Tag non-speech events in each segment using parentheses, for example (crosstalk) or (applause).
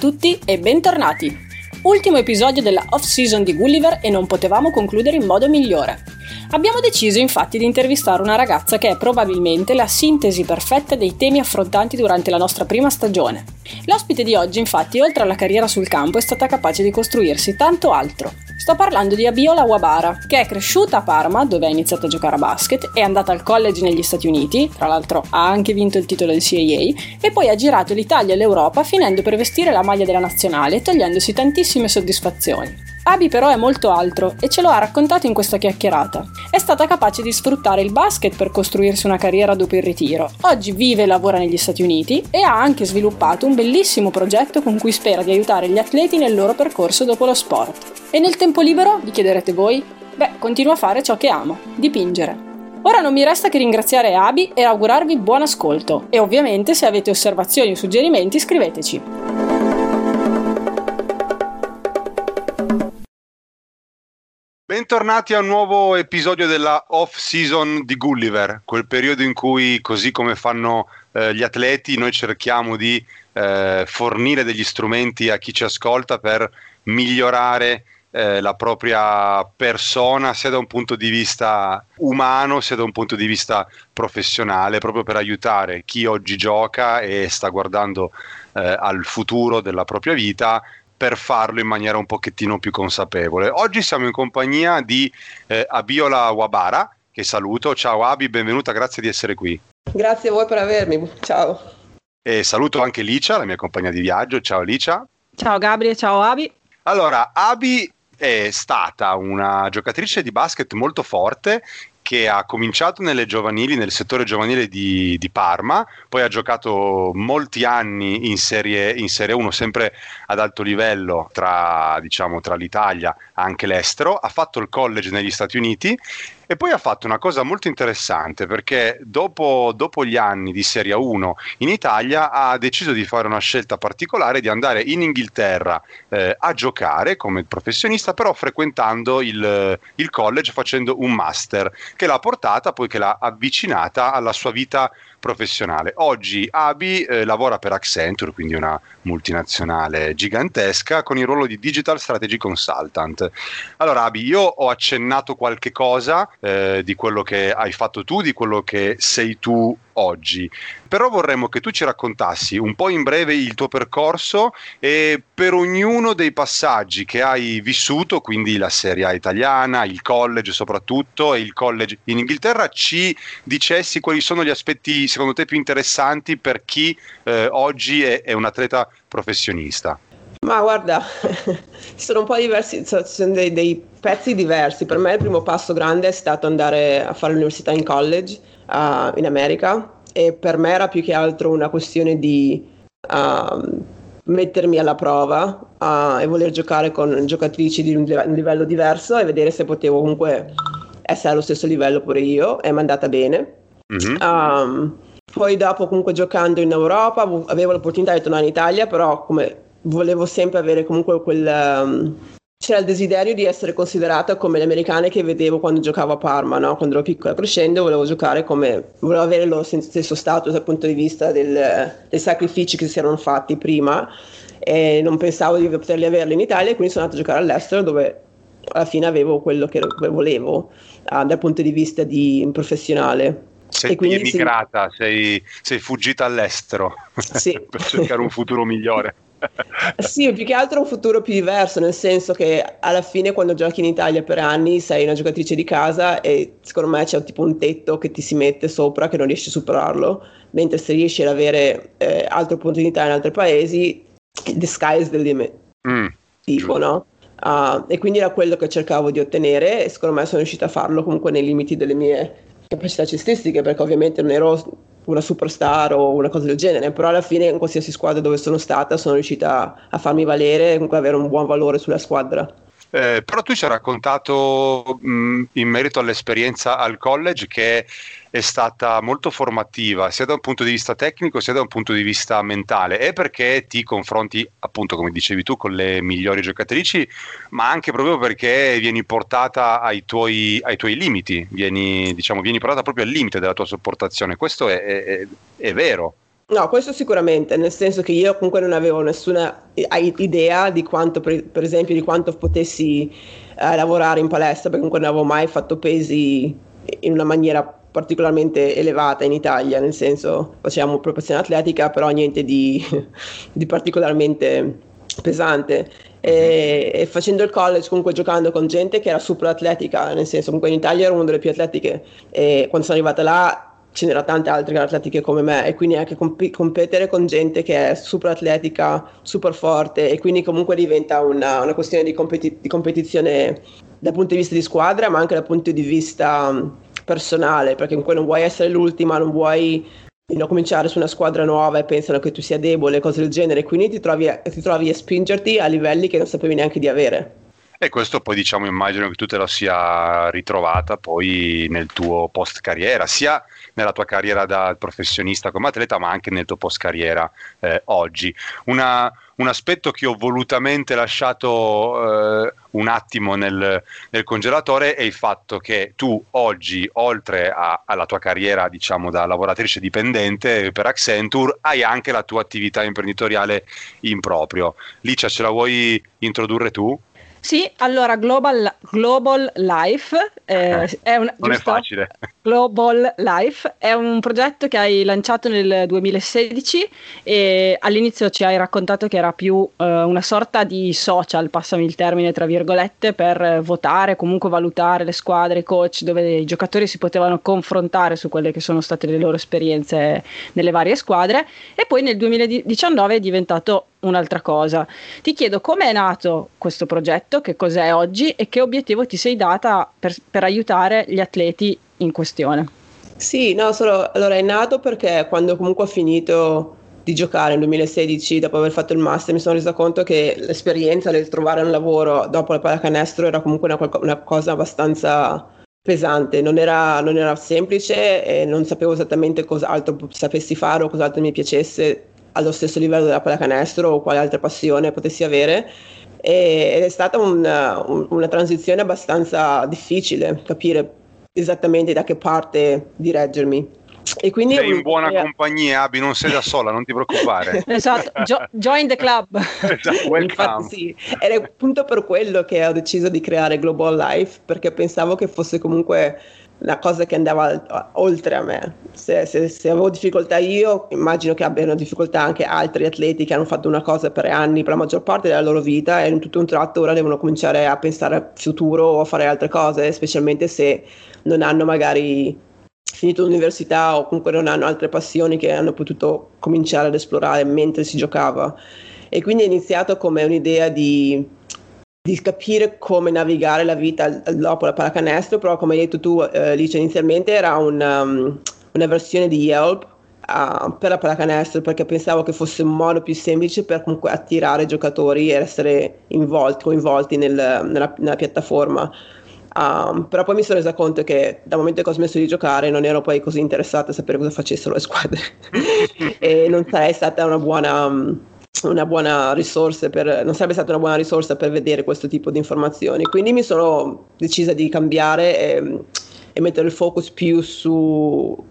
tutti e bentornati! Ultimo episodio della off-season di Gulliver e non potevamo concludere in modo migliore. Abbiamo deciso infatti di intervistare una ragazza che è probabilmente la sintesi perfetta dei temi affrontanti durante la nostra prima stagione. L'ospite di oggi infatti oltre alla carriera sul campo è stata capace di costruirsi tanto altro. Sto parlando di Abiola Wabara, che è cresciuta a Parma, dove ha iniziato a giocare a basket, è andata al college negli Stati Uniti, tra l'altro ha anche vinto il titolo del CAA, e poi ha girato l'Italia e l'Europa finendo per vestire la maglia della nazionale e togliendosi tantissime soddisfazioni. Abi però è molto altro e ce lo ha raccontato in questa chiacchierata. È stata capace di sfruttare il basket per costruirsi una carriera dopo il ritiro. Oggi vive e lavora negli Stati Uniti e ha anche sviluppato un bellissimo progetto con cui spera di aiutare gli atleti nel loro percorso dopo lo sport. E nel tempo libero, vi chiederete voi? Beh, continuo a fare ciò che amo, dipingere. Ora non mi resta che ringraziare Abi e augurarvi buon ascolto e ovviamente se avete osservazioni o suggerimenti scriveteci. Bentornati a un nuovo episodio della off season di Gulliver, quel periodo in cui, così come fanno eh, gli atleti, noi cerchiamo di eh, fornire degli strumenti a chi ci ascolta per migliorare eh, la propria persona sia da un punto di vista umano sia da un punto di vista professionale, proprio per aiutare chi oggi gioca e sta guardando eh, al futuro della propria vita per farlo in maniera un pochettino più consapevole. Oggi siamo in compagnia di eh, Abiola Wabara, che saluto. Ciao Abi, benvenuta, grazie di essere qui. Grazie a voi per avermi, ciao. E saluto anche Licia, la mia compagna di viaggio. Ciao Licia. Ciao Gabriele, ciao Abi. Allora, Abi è stata una giocatrice di basket molto forte che ha cominciato nelle giovanili, nel settore giovanile di, di, Parma, poi ha giocato molti anni in serie, in serie 1, sempre ad alto livello tra, diciamo, tra l'Italia e anche l'estero, ha fatto il college negli Stati Uniti e poi ha fatto una cosa molto interessante perché dopo, dopo, gli anni di Serie 1 in Italia ha deciso di fare una scelta particolare di andare in Inghilterra eh, a giocare come professionista, però frequentando il, il college facendo un master che l'ha portata poi che l'ha avvicinata alla sua vita professionale. Oggi Abi eh, lavora per Accenture, quindi una multinazionale gigantesca, con il ruolo di Digital Strategy Consultant. Allora Abi, io ho accennato qualche cosa eh, di quello che hai fatto tu, di quello che sei tu oggi. Però vorremmo che tu ci raccontassi un po' in breve il tuo percorso e per ognuno dei passaggi che hai vissuto, quindi la Serie A italiana, il college soprattutto e il college in Inghilterra, ci dicessi quali sono gli aspetti secondo te più interessanti per chi eh, oggi è, è un atleta professionista. Ma guarda, (laughs) sono un po' diversi, sono dei, dei, pezzi diversi. Per me il primo passo grande è stato andare a fare l'università in college uh, in America e per me era più che altro una questione di uh, mettermi alla prova uh, e voler giocare con giocatrici di un, un, livello diverso e vedere se potevo comunque essere allo stesso livello pure io e mi è andata bene. Mm-hmm. Um, poi dopo comunque giocando in Europa avevo l'opportunità di tornare in Italia, però come volevo sempre avere comunque quel... Um, c'era il desiderio di essere considerata come le americane che vedevo quando giocavo a Parma, no? quando ero piccola crescendo volevo giocare come, volevo avere il loro stesso status dal punto di vista del, dei sacrifici che si erano fatti prima e non pensavo di poterli averli in Italia e quindi sono andata a giocare all'estero dove alla fine avevo quello che volevo uh, dal punto di vista di, professionale. Sei emigrata, sì. sei, sei fuggita all'estero sì. (laughs) per cercare un futuro migliore. Sì, più che altro un futuro più diverso, nel senso che alla fine quando giochi in Italia per anni sei una giocatrice di casa e secondo me c'è tipo un tetto che ti si mette sopra che non riesci a superarlo, mentre se riesci ad avere eh, altre opportunità in altri paesi, the sky is the limit, mm, tipo, no? Uh, e quindi era quello che cercavo di ottenere e secondo me sono riuscita a farlo comunque nei limiti delle mie capacità cestistiche perché ovviamente non ero una superstar o una cosa del genere, però alla fine in qualsiasi squadra dove sono stata sono riuscita a farmi valere e comunque avere un buon valore sulla squadra. Eh, però tu ci hai raccontato mh, in merito all'esperienza al college che è stata molto formativa sia da un punto di vista tecnico sia da un punto di vista mentale. E perché ti confronti appunto come dicevi tu con le migliori giocatrici ma anche proprio perché vieni portata ai tuoi, ai tuoi limiti vieni, diciamo, vieni portata proprio al limite della tua sopportazione. Questo è, è, è vero No, questo sicuramente, nel senso che io comunque non avevo nessuna idea di quanto, per, per esempio, di quanto potessi eh, lavorare in palestra, perché comunque non avevo mai fatto pesi in una maniera particolarmente elevata in Italia, nel senso facciamo professione atletica, però niente di, (laughs) di particolarmente pesante. E, e, facendo il college, comunque giocando con gente che era super atletica, nel senso comunque in Italia ero una delle più atletiche e quando sono arrivata là ce n'era tante altre atletiche come me e quindi anche comp- competere con gente che è super atletica, super forte e quindi comunque diventa una, una questione di, competi- di, competizione dal punto di vista di squadra ma anche dal punto di vista mm, personale perché comunque non vuoi essere l'ultima, non vuoi no, cominciare su una squadra nuova e pensano che tu sia debole, cose del genere, quindi ti trovi, a, ti trovi a spingerti a livelli che non sapevi neanche di avere. E questo poi diciamo immagino che tu te la sia ritrovata poi nel tuo post carriera, sia nella tua carriera da professionista come atleta, ma anche nel tuo post carriera eh, oggi. Una, un aspetto che ho volutamente lasciato eh, un attimo nel, nel, congelatore è il fatto che tu oggi, oltre a, alla tua carriera diciamo da lavoratrice dipendente per Accenture, hai anche la tua attività imprenditoriale in proprio. Licia, ce la vuoi introdurre tu? Sì, allora Global, Global Life eh, eh, è un, non giusto? è facile. Global Life è un progetto che hai lanciato nel 2016 e all'inizio ci hai raccontato che era più eh, una sorta di social, passami il termine tra virgolette, per votare, comunque valutare le squadre, i coach, dove i giocatori si potevano confrontare su quelle che sono state le loro esperienze nelle varie squadre e poi nel 2019 è diventato un'altra cosa. Ti chiedo come è nato questo progetto, che cos'è oggi e che obiettivo ti sei data per, per aiutare gli atleti in questione. Sì, no, solo, allora è nato perché quando comunque ho finito di giocare nel 2016, dopo aver fatto il master, mi sono resa conto che l'esperienza del trovare un lavoro dopo la pallacanestro era comunque una, una cosa abbastanza pesante, non era, non era, semplice e non sapevo esattamente cos'altro sapessi fare o cos'altro mi piacesse allo stesso livello della pallacanestro o quale altra passione potessi avere ed è stata una, una transizione abbastanza difficile capire esattamente da che parte direggermi. E quindi sei in buona eh, compagnia, Abi, non sei da sola, non ti preoccupare. (laughs) esatto, jo- join the club. (laughs) esatto, Infatti, sì, ed è appunto per quello che ho deciso di creare Global Life, perché pensavo che fosse comunque una cosa che andava oltre a me. Se, se, se, avevo difficoltà io, immagino che abbiano difficoltà anche altri atleti che hanno fatto una cosa per anni, per la maggior parte della loro vita, e in tutto un tratto ora devono cominciare a pensare al futuro o a fare altre cose, specialmente se non hanno magari finito l'università o comunque non hanno altre passioni che hanno potuto cominciare ad esplorare mentre si giocava. E quindi è iniziato come un'idea di di capire come navigare la vita dopo la pallacanestro, però come hai detto tu eh, Lice inizialmente era un, um, una versione di Yelp uh, per la pallacanestro perché pensavo che fosse un modo più semplice per comunque attirare giocatori e essere involti, coinvolti nel, nella, nella, piattaforma. Um, però poi mi sono resa conto che dal momento che ho smesso di giocare non ero poi così interessata a sapere cosa facessero le squadre (laughs) e non sarei stata una buona... Um, una buona risorsa per, non sarebbe stata una buona risorsa per vedere questo tipo di informazioni. Quindi mi sono decisa di cambiare e, e mettere il focus più sulle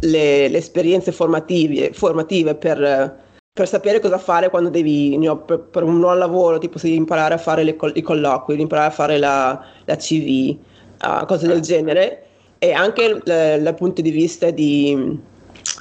le esperienze formative, formative per, per, sapere cosa fare quando devi, per, per, un nuovo lavoro, tipo se imparare a fare le, i colloqui, imparare a fare la, la CV, uh, cose del genere. E anche dal punto di vista di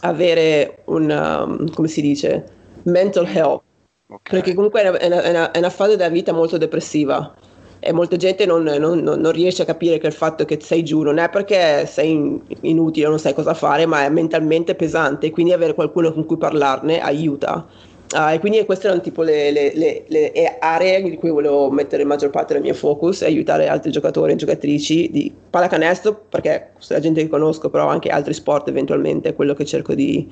avere un, um, come si dice, mental health Okay. Perché comunque è una, è, una, è una, fase della vita molto depressiva e molta gente non, non, non, riesce a capire che il fatto che sei giù non è perché sei inutile non sai cosa fare, ma è mentalmente pesante, quindi avere qualcuno con cui parlarne aiuta. Uh, e quindi queste erano tipo le, le, le, le, aree in cui volevo mettere la maggior parte del mio focus e aiutare altri giocatori e giocatrici di pallacanestro, perché è la gente che conosco, però anche altri sport eventualmente, è quello che cerco di,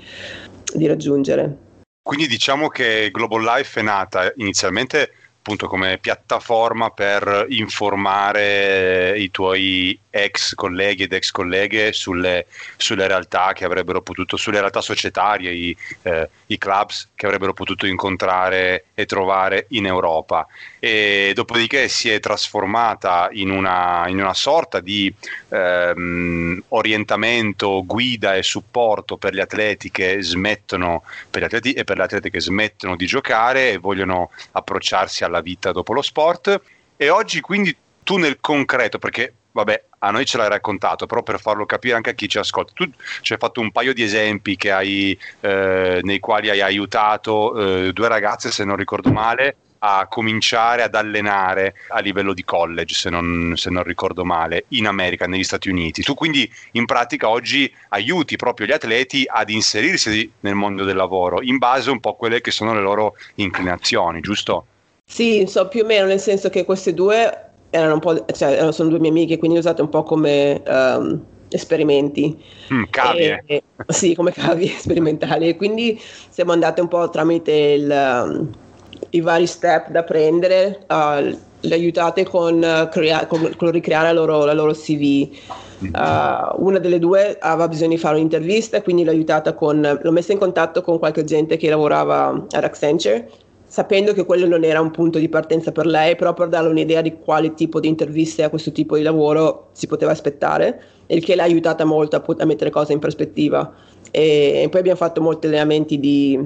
di raggiungere. Quindi diciamo che Global Life è nata inizialmente appunto come piattaforma per informare i tuoi ex colleghi ed ex colleghe sulle, sulle realtà che avrebbero potuto, sulle realtà societarie, i, eh, i, clubs che avrebbero potuto incontrare e trovare in Europa. E dopodiché si è trasformata in una, in una sorta di ehm, orientamento, guida e supporto per gli atleti che smettono, per gli atleti e per le atlete che smettono di giocare e vogliono approcciarsi alla vita dopo lo sport. E oggi quindi tu nel concreto, perché vabbè, a noi ce l'hai raccontato, però per farlo capire anche a chi ci ascolta, tu ci hai fatto un paio di esempi hai, eh, nei quali hai aiutato eh, due ragazze, se non ricordo male, a cominciare ad allenare a livello di college, se non, se non, ricordo male, in America, negli Stati Uniti. Tu quindi in pratica oggi aiuti proprio gli atleti ad inserirsi nel mondo del lavoro in base un po' a quelle che sono le loro inclinazioni, giusto? Sì, so, più o meno, nel senso che queste due erano un po', cioè, sono due mie amiche, quindi usate un po' come um, esperimenti. Mm, cavie. E, sì, come cavie (laughs) sperimentali. E quindi siamo andate un po' tramite il, um, i vari step da prendere, uh, le aiutate con, uh, crea- con, con ricreare la loro, la loro CV. Uh, una delle due aveva bisogno di fare un'intervista, quindi l'ho aiutata con, l'ho messa in contatto con qualche gente che lavorava ad Accenture sapendo che quello non era un punto di partenza per lei, però per darle un'idea di quale tipo di interviste a questo tipo di lavoro si poteva aspettare, il che l'ha aiutata molto a, a mettere cose in prospettiva. E, e poi abbiamo fatto molti allenamenti di,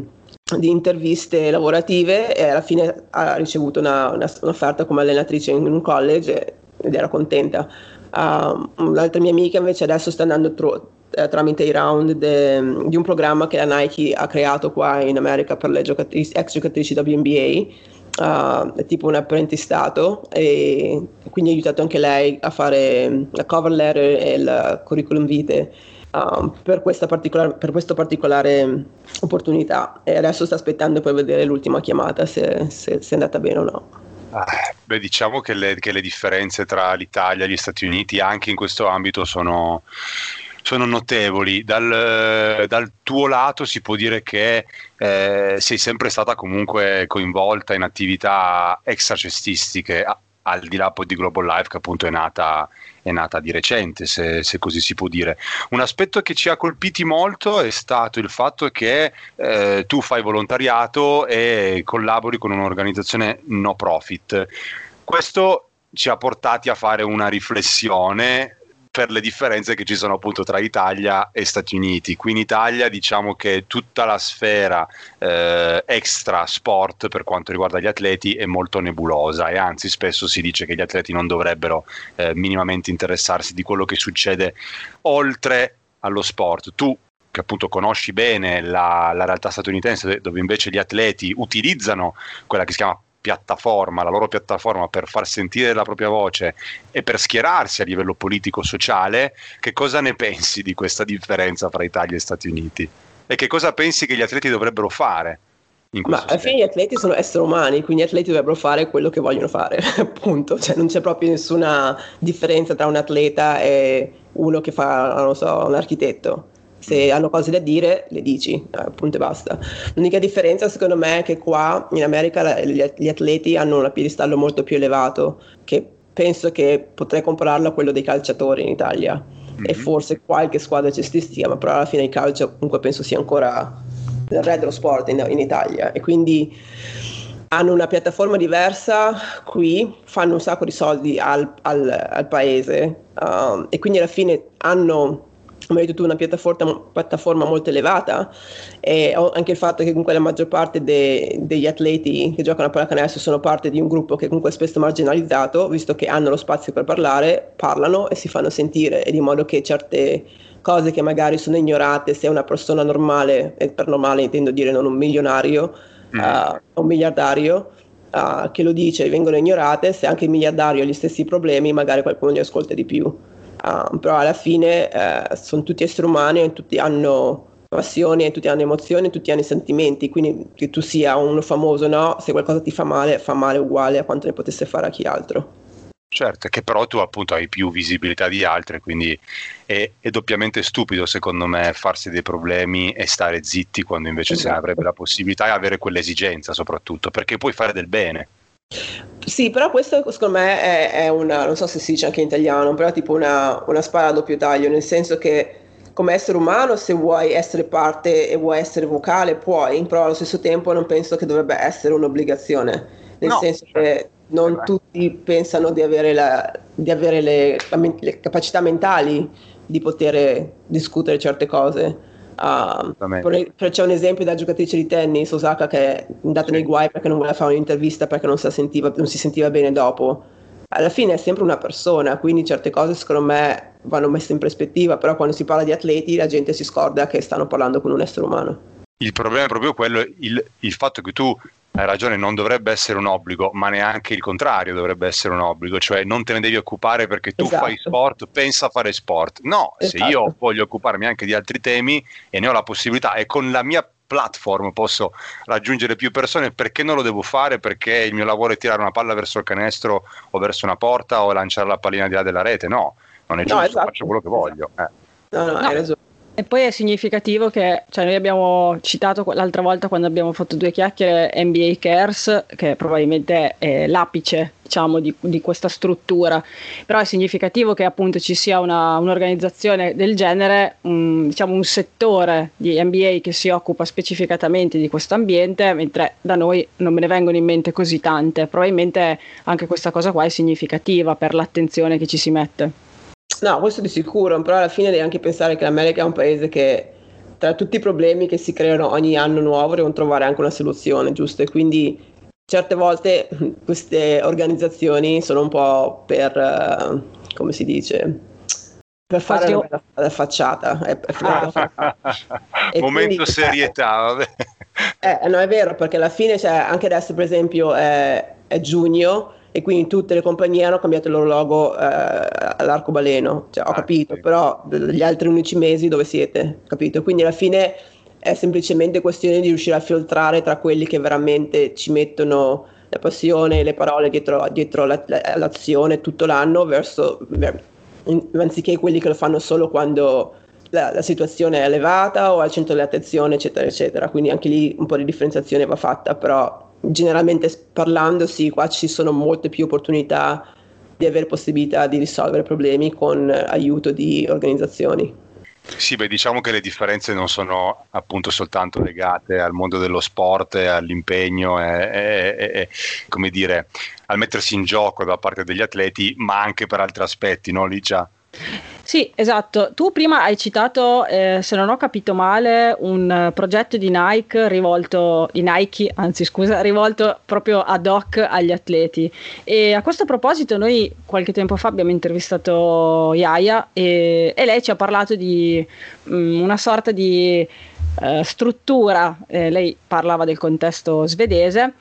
di, interviste lavorative e alla fine ha ricevuto una, una, un'offerta come allenatrice in un college ed era contenta. Uh, l'altra mia amica invece adesso sta andando tro- eh, tramite i round de, di un programma che la Nike ha creato qua in America per le giocatrici, ex giocatrici WNBA. Uh, è tipo un apprendistato e quindi ha aiutato anche lei a fare la cover letter e il curriculum vitae uh, per, questa per questa particolare opportunità e adesso sta aspettando per vedere l'ultima chiamata se, se, se è andata bene o no. Ah, beh, diciamo che le, che le differenze tra l'Italia e gli Stati Uniti anche in questo ambito sono, sono notevoli. Dal, dal, tuo lato si può dire che eh, sei sempre stata comunque coinvolta in attività extracestistiche, al di là poi di Global Life che appunto è nata, è nata di recente, se, se, così si può dire. Un aspetto che ci ha colpiti molto è stato il fatto che eh, tu fai volontariato e collabori con un'organizzazione no profit. Questo ci ha portati a fare una riflessione per le differenze che ci sono appunto tra Italia e Stati Uniti. Qui in Italia diciamo che tutta la sfera eh, extra sport per quanto riguarda gli atleti è molto nebulosa e anzi spesso si dice che gli atleti non dovrebbero eh, minimamente interessarsi di quello che succede oltre allo sport. Tu che appunto conosci bene la, la realtà statunitense dove invece gli atleti utilizzano quella che si chiama piattaforma, la loro piattaforma per far sentire la propria voce e per schierarsi a livello politico-sociale, che cosa ne pensi di questa differenza fra Italia e Stati Uniti? E che cosa pensi che gli atleti dovrebbero fare? Ma alla fine gli atleti sono esseri umani, quindi gli atleti dovrebbero fare quello che vogliono fare, (laughs) appunto, cioè non c'è proprio nessuna differenza tra un atleta e uno che fa, non so, un architetto se hanno cose da dire le dici, eh, appunto e basta. L'unica differenza secondo me è che qua in America gli atleti hanno un piedistallo molto più elevato, che penso che potrei compararlo a quello dei calciatori in Italia mm-hmm. e forse qualche squadra cestistica, ma però alla fine il calcio comunque penso sia ancora il re dello sport in, in Italia e quindi hanno una piattaforma diversa qui, fanno un sacco di soldi al, al, al paese um, e quindi alla fine hanno come hai detto tu, una piattaforma, piattaforma, molto elevata e anche il fatto che comunque la maggior parte de, degli atleti che giocano a pallacanestro sono parte di un gruppo che comunque è spesso marginalizzato, visto che hanno lo spazio per parlare, parlano e si fanno sentire e di modo che certe cose che magari sono ignorate se è una persona normale, e per normale intendo dire non un milionario, mm. uh, un miliardario, uh, che lo dice e vengono ignorate, se anche il miliardario ha gli stessi problemi magari qualcuno li ascolta di più. Uh, però alla fine uh, sono tutti esseri umani e tutti hanno passioni, tutti hanno emozioni, tutti hanno sentimenti, quindi che tu sia uno famoso o no, se qualcosa ti fa male, fa male uguale a quanto ne potesse fare a chi altro. Certo, che però tu appunto hai più visibilità di altri, quindi è, è, doppiamente stupido secondo me farsi dei problemi e stare zitti quando invece esatto. se ne avrebbe la possibilità e avere quell'esigenza soprattutto, perché puoi fare del bene. Sì, però questo secondo me è, è, una, non so se si dice anche in italiano, però tipo una, una spara a doppio taglio, nel senso che come essere umano se vuoi essere parte e vuoi essere vocale puoi, però allo stesso tempo non penso che dovrebbe essere un'obbligazione, nel no, senso certo. che non tutti pensano di avere, la, di avere le, le, capacità mentali di poter discutere certe cose. Uh, c'è un esempio della giocatrice di tennis, Osaka, che è andata sì. nei guai perché non voleva fare un'intervista perché non si, sentiva, non si sentiva bene dopo. Alla fine è sempre una persona, quindi certe cose secondo me vanno messe in prospettiva, però quando si parla di atleti la gente si scorda che stanno parlando con un essere umano. Il problema è proprio quello, il, il fatto che tu hai ragione, non dovrebbe essere un obbligo, ma neanche il contrario dovrebbe essere un obbligo, cioè non te ne devi occupare perché tu esatto. fai sport, pensa a fare sport. No, esatto. se io voglio occuparmi anche di altri temi e ne ho la possibilità e con la mia platform posso raggiungere più persone, perché non lo devo fare? Perché il mio lavoro è tirare una palla verso il canestro o verso una porta o lanciare la pallina di là della rete? No, non è giusto, no, esatto. faccio quello che voglio. Eh. No, no, no, hai ragione. E poi è significativo che, cioè noi abbiamo citato l'altra volta quando abbiamo fatto due chiacchiere NBA Cares, che probabilmente è l'apice diciamo, di, di, questa struttura, però è significativo che appunto ci sia una, un'organizzazione del genere, un, diciamo un settore di NBA che si occupa specificatamente di questo ambiente, mentre da noi non me ne vengono in mente così tante, probabilmente anche questa cosa qua è significativa per l'attenzione che ci si mette. No, questo di sicuro, però alla fine devi anche pensare che l'America è un paese che tra tutti i problemi che si creano ogni anno nuovo devono trovare anche una soluzione, giusto? E quindi certe volte (laughs) queste organizzazioni sono un po' per, uh, come si dice, per fare la, la, la, facciata. È, è ah. (laughs) Momento quindi, serietà, vabbè. Eh, no, è vero, perché alla fine, cioè, anche adesso per esempio è, è giugno, e quindi tutte le compagnie hanno cambiato il loro logo eh, all'arcobaleno, cioè, ho ah, capito, sì. però gli altri 11 mesi dove siete, capito? Quindi alla fine è semplicemente questione di riuscire a filtrare tra quelli che veramente ci mettono la passione e le parole dietro, dietro la, la, l'azione tutto l'anno verso, anziché quelli che lo fanno solo quando la, la, situazione è elevata o al centro dell'attenzione, eccetera, eccetera. Quindi anche lì un po' di differenziazione va fatta, però generalmente parlando, sì, qua ci sono molte più opportunità di avere possibilità di risolvere problemi con aiuto di organizzazioni. Sì, beh, diciamo che le differenze non sono appunto soltanto legate al mondo dello sport, all'impegno e, e, e, come dire, al mettersi in gioco da parte degli atleti, ma anche per altri aspetti, no Ligia? Sì, esatto. Tu prima hai citato, eh, se non ho capito male, un progetto di Nike rivolto, di Nike, anzi scusa, rivolto proprio ad hoc agli atleti. E a questo proposito noi qualche tempo fa abbiamo intervistato Yaya e, e lei ci ha parlato di mh, mm, una sorta di uh, struttura, eh, lei parlava del contesto svedese,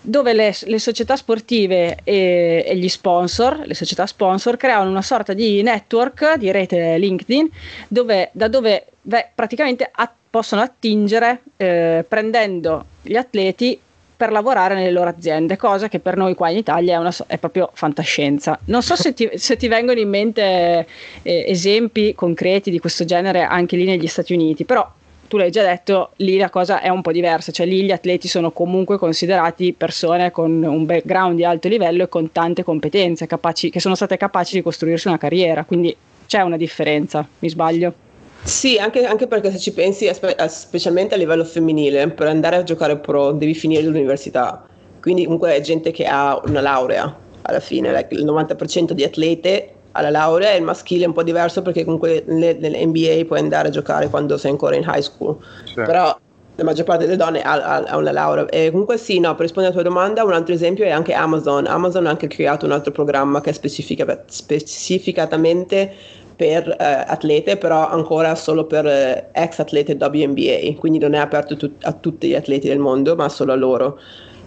dove le, le società sportive e, e, gli sponsor, le società sponsor, creavano una sorta di network di rete LinkedIn dove, da dove beh, praticamente a, possono attingere eh, prendendo gli atleti per lavorare nelle loro aziende, cosa che per noi qua in Italia è, una, è proprio fantascienza. Non so se ti, (laughs) se ti vengono in mente eh, esempi concreti di questo genere anche lì negli Stati Uniti, però tu l'hai già detto, lì la cosa è un po' diversa, cioè lì gli atleti sono comunque considerati persone con un background di alto livello e con tante competenze capaci, che sono state capaci di costruirsi una carriera, quindi c'è una differenza, mi sbaglio? Sì, anche, anche perché se ci pensi, specialmente a livello femminile, per andare a giocare pro devi finire l'università, quindi comunque è gente che ha una laurea alla fine, il 90% di atlete alla laurea e il maschile è un po' diverso perché comunque nell'NBA puoi andare a giocare quando sei ancora in high school, sì. però la maggior parte delle donne ha, ha, una laurea. E comunque sì, no, per rispondere alla tua domanda, un altro esempio è anche Amazon. Amazon ha anche creato un altro programma che è specifica, specificatamente per eh, atlete, però ancora solo per eh, ex atlete WNBA, quindi non è aperto tut- a tutti gli atleti del mondo, ma solo a loro.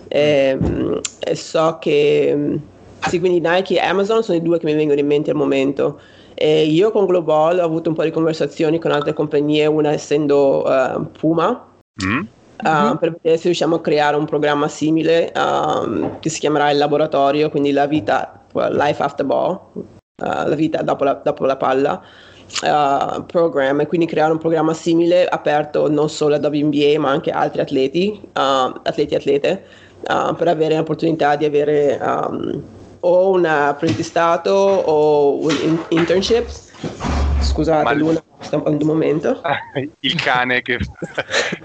E, ehm, e so che sì, quindi Nike e Amazon sono i due che mi vengono in mente al momento. E io con Global ho avuto un po' di conversazioni con altre compagnie, una essendo uh, Puma, mm. Uh, per vedere se riusciamo a creare un programma simile um, che si chiamerà il laboratorio, quindi la vita, life after ball, uh, la vita dopo la, dopo la palla. Uh, program e quindi creare un programma simile aperto non solo a WNBA ma anche a altri atleti, uh, atleti atlete uh, per avere l'opportunità di avere um, o un apprendistato o un internship. Scusate, Ma... Luna un momento. (laughs) Il cane che,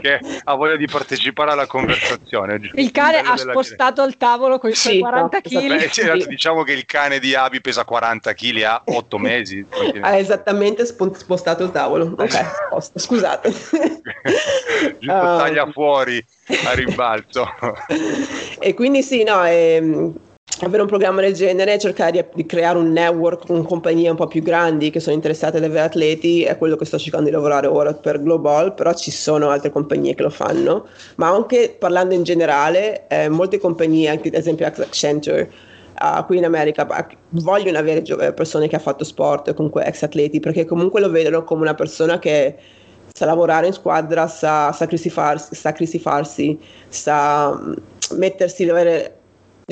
che, ha voglia di partecipare alla conversazione. Il cane ha spostato il tavolo con i suoi sì, 40 kg. Cioè, diciamo che il cane di Abi pesa 40 kg, ha 8 (laughs) mesi. Ha esattamente spostato il tavolo. Ok, scusate. (laughs) Giusto, um, taglia fuori a rimbalzo. e quindi sì, no, ehm, avere un programma del genere, cercare di, di, creare un network con compagnie un po' più grandi che sono interessate ad avere atleti, è quello che sto cercando di lavorare ora per Global, però ci sono altre compagnie che lo fanno, ma anche parlando in generale, eh, molte compagnie, anche ad esempio Accenture, uh, qui in America, vogliono avere persone che hanno fatto sport, comunque ex atleti, perché comunque lo vedono come una persona che sa lavorare in squadra, sa sacrificarsi sa mm, mettersi, avere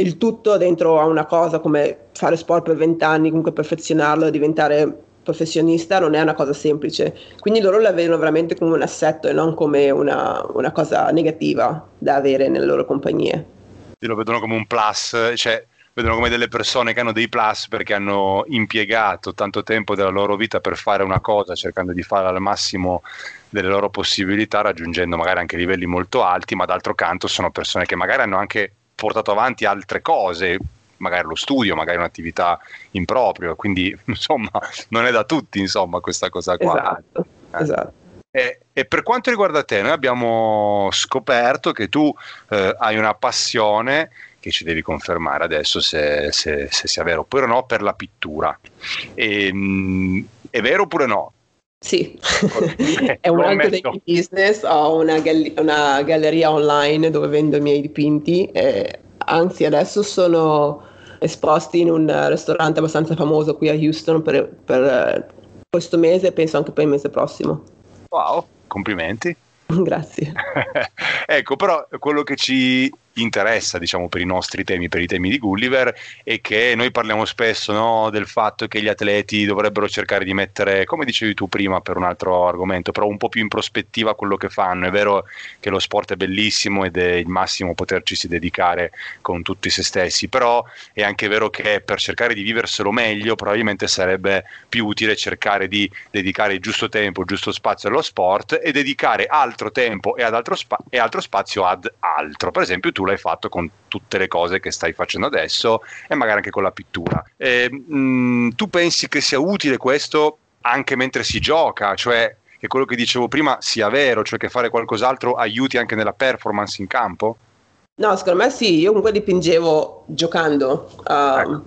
il tutto dentro a una cosa come fare sport per vent'anni, comunque perfezionarlo e diventare professionista non è una cosa semplice. Quindi loro la vedono veramente come un assetto e non come una, una cosa negativa da avere nelle loro compagnie. Lo vedono come un plus, cioè vedono come delle persone che hanno dei plus perché hanno impiegato tanto tempo della loro vita per fare una cosa, cercando di fare al massimo delle loro possibilità, raggiungendo magari anche livelli molto alti, ma d'altro canto sono persone che magari hanno anche portato avanti altre cose, magari lo studio, magari un'attività in proprio, quindi (laughs) insomma non è da tutti insomma questa cosa qua. Esatto, eh. esatto. E, e, per quanto riguarda te, noi abbiamo scoperto che tu eh, hai una passione che ci devi confermare adesso se, se, se sia vero oppure no per la pittura. E, mh, mm, è vero oppure no? Sì, (laughs) è un altro dei miei business, ho una, gal- una, galleria online dove vendo i miei dipinti, e, anzi adesso sono esposti in un ristorante abbastanza famoso qui a Houston per, per questo mese e penso anche per il mese prossimo. Wow, complimenti. Grazie. (laughs) ecco, però quello che ci interessa, diciamo, per i nostri temi, per i temi di Gulliver, è che noi parliamo spesso no, del fatto che gli atleti dovrebbero cercare di mettere, come dicevi tu prima per un altro argomento, però un po' più in prospettiva quello che fanno. È vero che lo sport è bellissimo ed è il massimo poterci dedicare con tutti se stessi, però è anche vero che per cercare di viverselo meglio probabilmente sarebbe più utile cercare di dedicare il giusto tempo, il giusto spazio allo sport e dedicare altro tempo e, altro, spa- e altro spazio ad altro. Per esempio tu l'hai fatto con tutte le cose che stai facendo adesso e magari anche con la pittura. E, mh, mm, tu pensi che sia utile questo anche mentre si gioca, cioè che quello che dicevo prima sia vero, cioè che fare qualcos'altro aiuti anche nella performance in campo? No, secondo me sì, io comunque dipingevo giocando. Uh, ecco.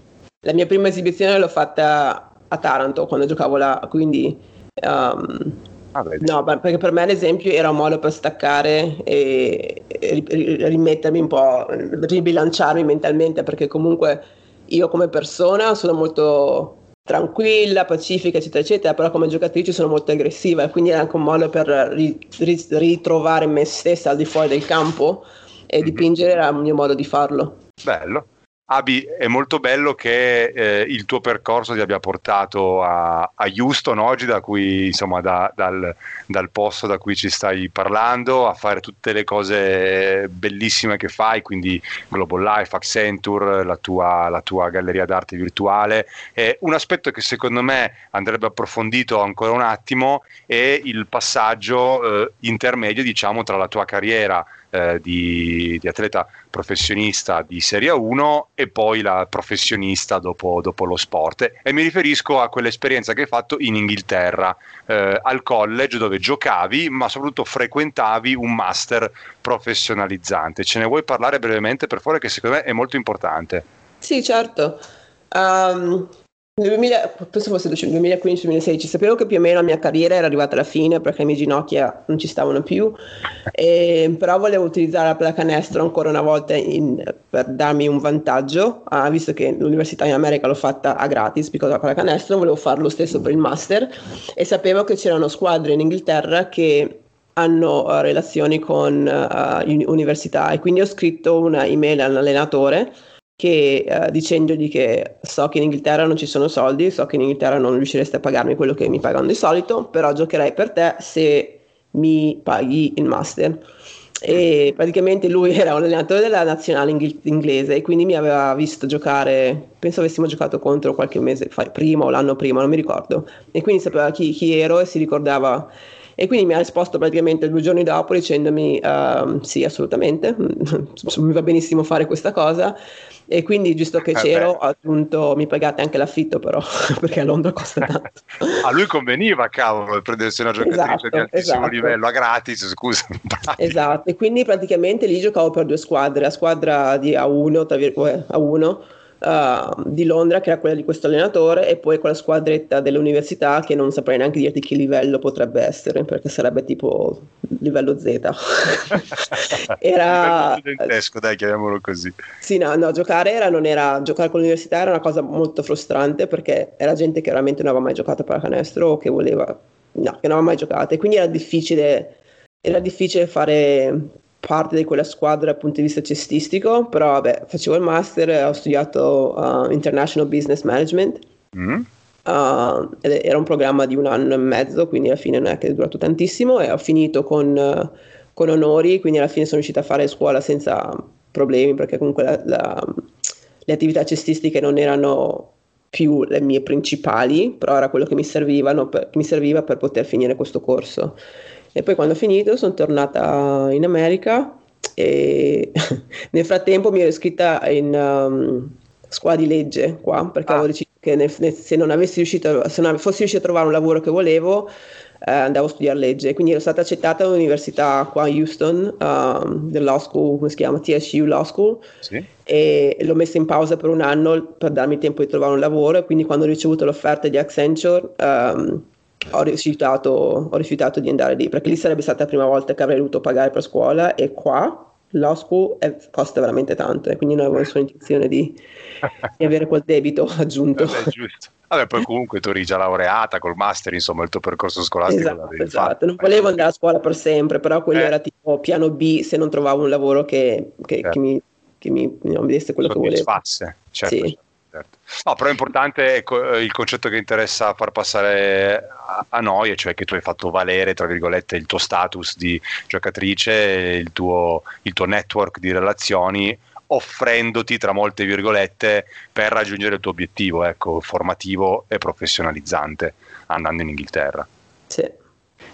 La mia prima esibizione l'ho fatta a Taranto quando giocavo là, quindi um, Ah, no, perché per me ad esempio era un modo per staccare e, e rimettermi un po', ribilanciarmi mentalmente, perché comunque io come persona sono molto tranquilla, pacifica, eccetera, eccetera, però come giocatrice sono molto aggressiva e quindi era anche un modo per ri, ri, ritrovare me stessa al di fuori del campo e mm-hmm. dipingere era il mio modo di farlo. Bello. Abi, è molto bello che eh, il tuo percorso ti abbia portato a, a Houston oggi, da cui, insomma, da, dal, dal, posto da cui ci stai parlando, a fare tutte le cose bellissime che fai, quindi Global Life, Accenture, la tua, la tua galleria d'arte virtuale. Eh, un aspetto che secondo me andrebbe approfondito ancora un attimo è il passaggio eh, intermedio, diciamo, tra la tua carriera eh, di, di, atleta professionista di Serie 1 e poi la professionista dopo, dopo, lo sport. E mi riferisco a quell'esperienza che hai fatto in Inghilterra, eh, al college dove giocavi, ma soprattutto frequentavi un master professionalizzante. Ce ne vuoi parlare brevemente per favore, che secondo me è molto importante? Sì, certo. Um, nel 2000, penso fosse 2015-2016, sapevo che più o meno la mia carriera era arrivata alla fine perché le mie ginocchia non ci stavano più, e, però volevo utilizzare la pallacanestro ancora una volta in, per darmi un vantaggio, ah, visto che l'università in America l'ho fatta a gratis, piccolo la pallacanestro, volevo fare lo stesso per il master. E sapevo che c'erano squadre in Inghilterra che hanno uh, relazioni con uh, università. E quindi ho scritto una email all'allenatore che uh, dicendogli che so che in Inghilterra non ci sono soldi, so che in Inghilterra non riuscireste a pagarmi quello che mi pagano di solito, però giocherei per te se mi paghi il master. e praticamente lui era un allenatore della nazionale inglese e quindi mi aveva visto giocare, penso avessimo giocato contro qualche mese fa, prima o l'anno prima, non mi ricordo, e quindi sapeva chi, chi ero e si ricordava e quindi mi ha risposto praticamente due giorni dopo dicendomi uh, sì assolutamente, (laughs) mi va benissimo fare questa cosa. E quindi giusto che eh c'ero ho aggiunto mi pagate anche l'affitto però (laughs) perché a Londra costa tanto. (laughs) A lui conveniva cavolo prendersi una giocatrice esatto, di altissimo esatto. livello a gratis scusa esatto e quindi praticamente lì giocavo per due squadre la squadra di A1 tra virgolette A1 uh, di Londra, che era quella di questo allenatore, e poi quella squadretta dell'università che non saprei neanche dirti che livello potrebbe essere, perché sarebbe tipo livello Z. (laughs) era studentesco, dai, chiamiamolo così. Sì, no, no, giocare era, non era, giocare con l'università era una cosa molto frustrante perché era gente che veramente non aveva mai giocato a pallacanestro o che voleva, no, che non aveva mai giocato, e quindi era difficile, era difficile fare parte di quella squadra dal punto di vista cestistico, però vabbè, facevo il master, ho studiato uh, International Business Management. Mm. Uh, era un programma di un anno e mezzo, quindi alla fine non è che è durato tantissimo e ho finito con, uh, con onori, quindi alla fine sono riuscita a fare scuola senza problemi perché comunque la, la, le attività cestistiche non erano più le mie principali, però era quello che mi, per, che mi serviva per poter finire questo corso. E poi quando ho finito sono tornata in America e (laughs) nel frattempo mi ero iscritta in um, scuola di legge qua perché ah. avevo deciso che nel, nel, se non avessi riuscito, se non fossi riuscito a trovare un lavoro che volevo eh, andavo a studiare legge quindi ero stata accettata all'università qua a Houston um, del law school come si chiama TSU Law School sì. e l'ho messa in pausa per un anno per darmi tempo di trovare un lavoro e quindi quando ho ricevuto l'offerta di Accenture um, ho rifiutato, ho rifiutato di andare lì perché lì sarebbe stata la prima volta che avrei dovuto pagare per scuola e qua law school è, costa veramente tanto e quindi non avevo nessuna intenzione di, di avere quel debito aggiunto. Vabbè, giusto. Vabbè, poi comunque tu eri già laureata col master, insomma, il tuo percorso scolastico esatto, esatto. Non volevo andare a scuola per sempre, però quello eh. era tipo piano B se non trovavo un lavoro che, che, certo. che mi, che mi, non mi desse quello che volevo. Certo, sì. certo. No, però è importante ecco, il concetto che interessa far passare a, noi, cioè che tu hai fatto valere, tra virgolette, il tuo status di giocatrice, il tuo, il tuo network di relazioni, offrendoti, tra molte virgolette, per raggiungere il tuo obiettivo, ecco, formativo e professionalizzante, andando in Inghilterra. Sì.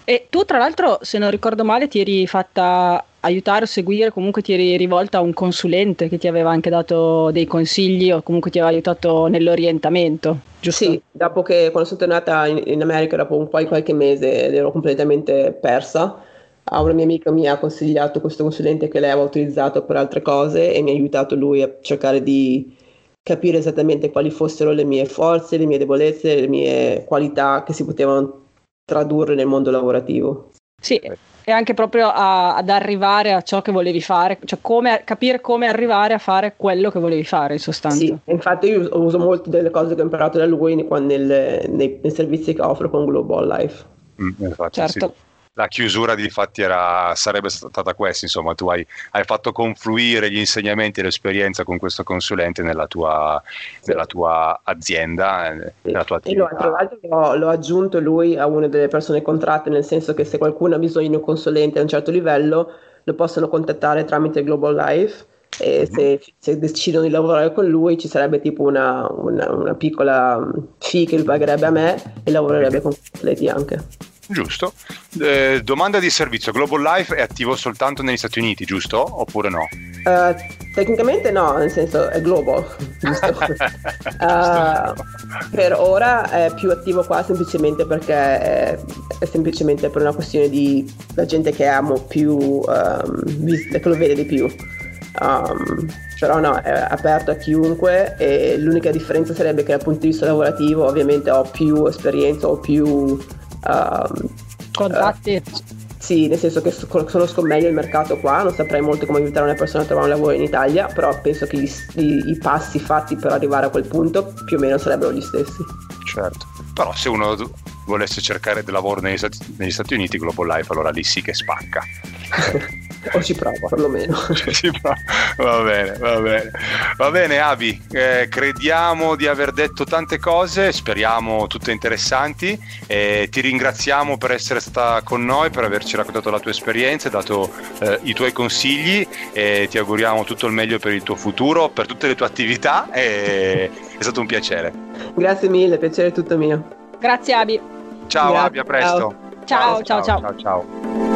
E tu, tra l'altro, se non ricordo male, ti eri fatta aiutare o seguire, comunque ti eri rivolta a un consulente che ti aveva anche dato dei consigli o comunque ti aveva aiutato nell'orientamento, giusto? Sì, dopo che quando sono tornata in, in America, dopo un po' qualche mese, ed ero completamente persa. Una mia amica mi ha consigliato questo consulente che lei aveva utilizzato per altre cose e mi ha aiutato lui a cercare di capire esattamente quali fossero le mie forze, le mie debolezze, le mie qualità che si potevano tradurre nel mondo lavorativo. Sì, e anche proprio a, ad arrivare a ciò che volevi fare, cioè come, capire come arrivare a fare quello che volevi fare in sostanza. Sì, infatti io uso molte delle cose che ho imparato da lui nel, nei, nei, servizi che offro con Global Life. Mm, infatti, certo. Sì la chiusura di fatti era, sarebbe stata questa, insomma tu hai, hai, fatto confluire gli insegnamenti e l'esperienza con questo consulente nella tua, sì. nella tua azienda, nella tua attività. E tra l'altro l'ho, l'ho, aggiunto lui a una delle persone contratte, nel senso che se qualcuno ha bisogno di un consulente a un certo livello lo possono contattare tramite Global Life e mm-hmm. se, se, decidono di lavorare con lui ci sarebbe tipo una, una, una piccola fee che lui pagherebbe a me e lavorerebbe con completi anche. Giusto. Eh, domanda di servizio: Global Life è attivo soltanto negli Stati Uniti, giusto? Oppure no? Uh, tecnicamente no, nel senso è global, (laughs) giusto? uh, per ora è più attivo qua semplicemente perché è, è, semplicemente per una questione di la gente che amo più, um, che lo vede di più. Um, però no, è aperto a chiunque e l'unica differenza sarebbe che dal punto di vista lavorativo ovviamente ho più esperienza, ho più uh, contatti. Uh, sì, nel senso che conosco meglio il mercato qua, non saprei molto come aiutare una persona a trovare un lavoro in Italia, però penso che gli, i, i passi fatti per arrivare a quel punto più o meno sarebbero gli stessi. Certo, però se uno volesse cercare del lavoro negli Stati, negli Stati Uniti, Global Life, allora lì sì che spacca. (laughs) O ci provo, perlomeno. (laughs) va bene, va bene. Va bene, Abi, eh, crediamo di aver detto tante cose, speriamo tutte interessanti. Eh, ti ringraziamo per essere stata con noi, per averci raccontato la tua esperienza, dato eh, i tuoi consigli e ti auguriamo tutto il meglio per il tuo futuro, per tutte le tue attività. E... È stato un piacere. Grazie mille, piacere tutto mio. Grazie Abi. Ciao Grazie, Abi, a presto. ciao, ciao. ciao. ciao. ciao. ciao.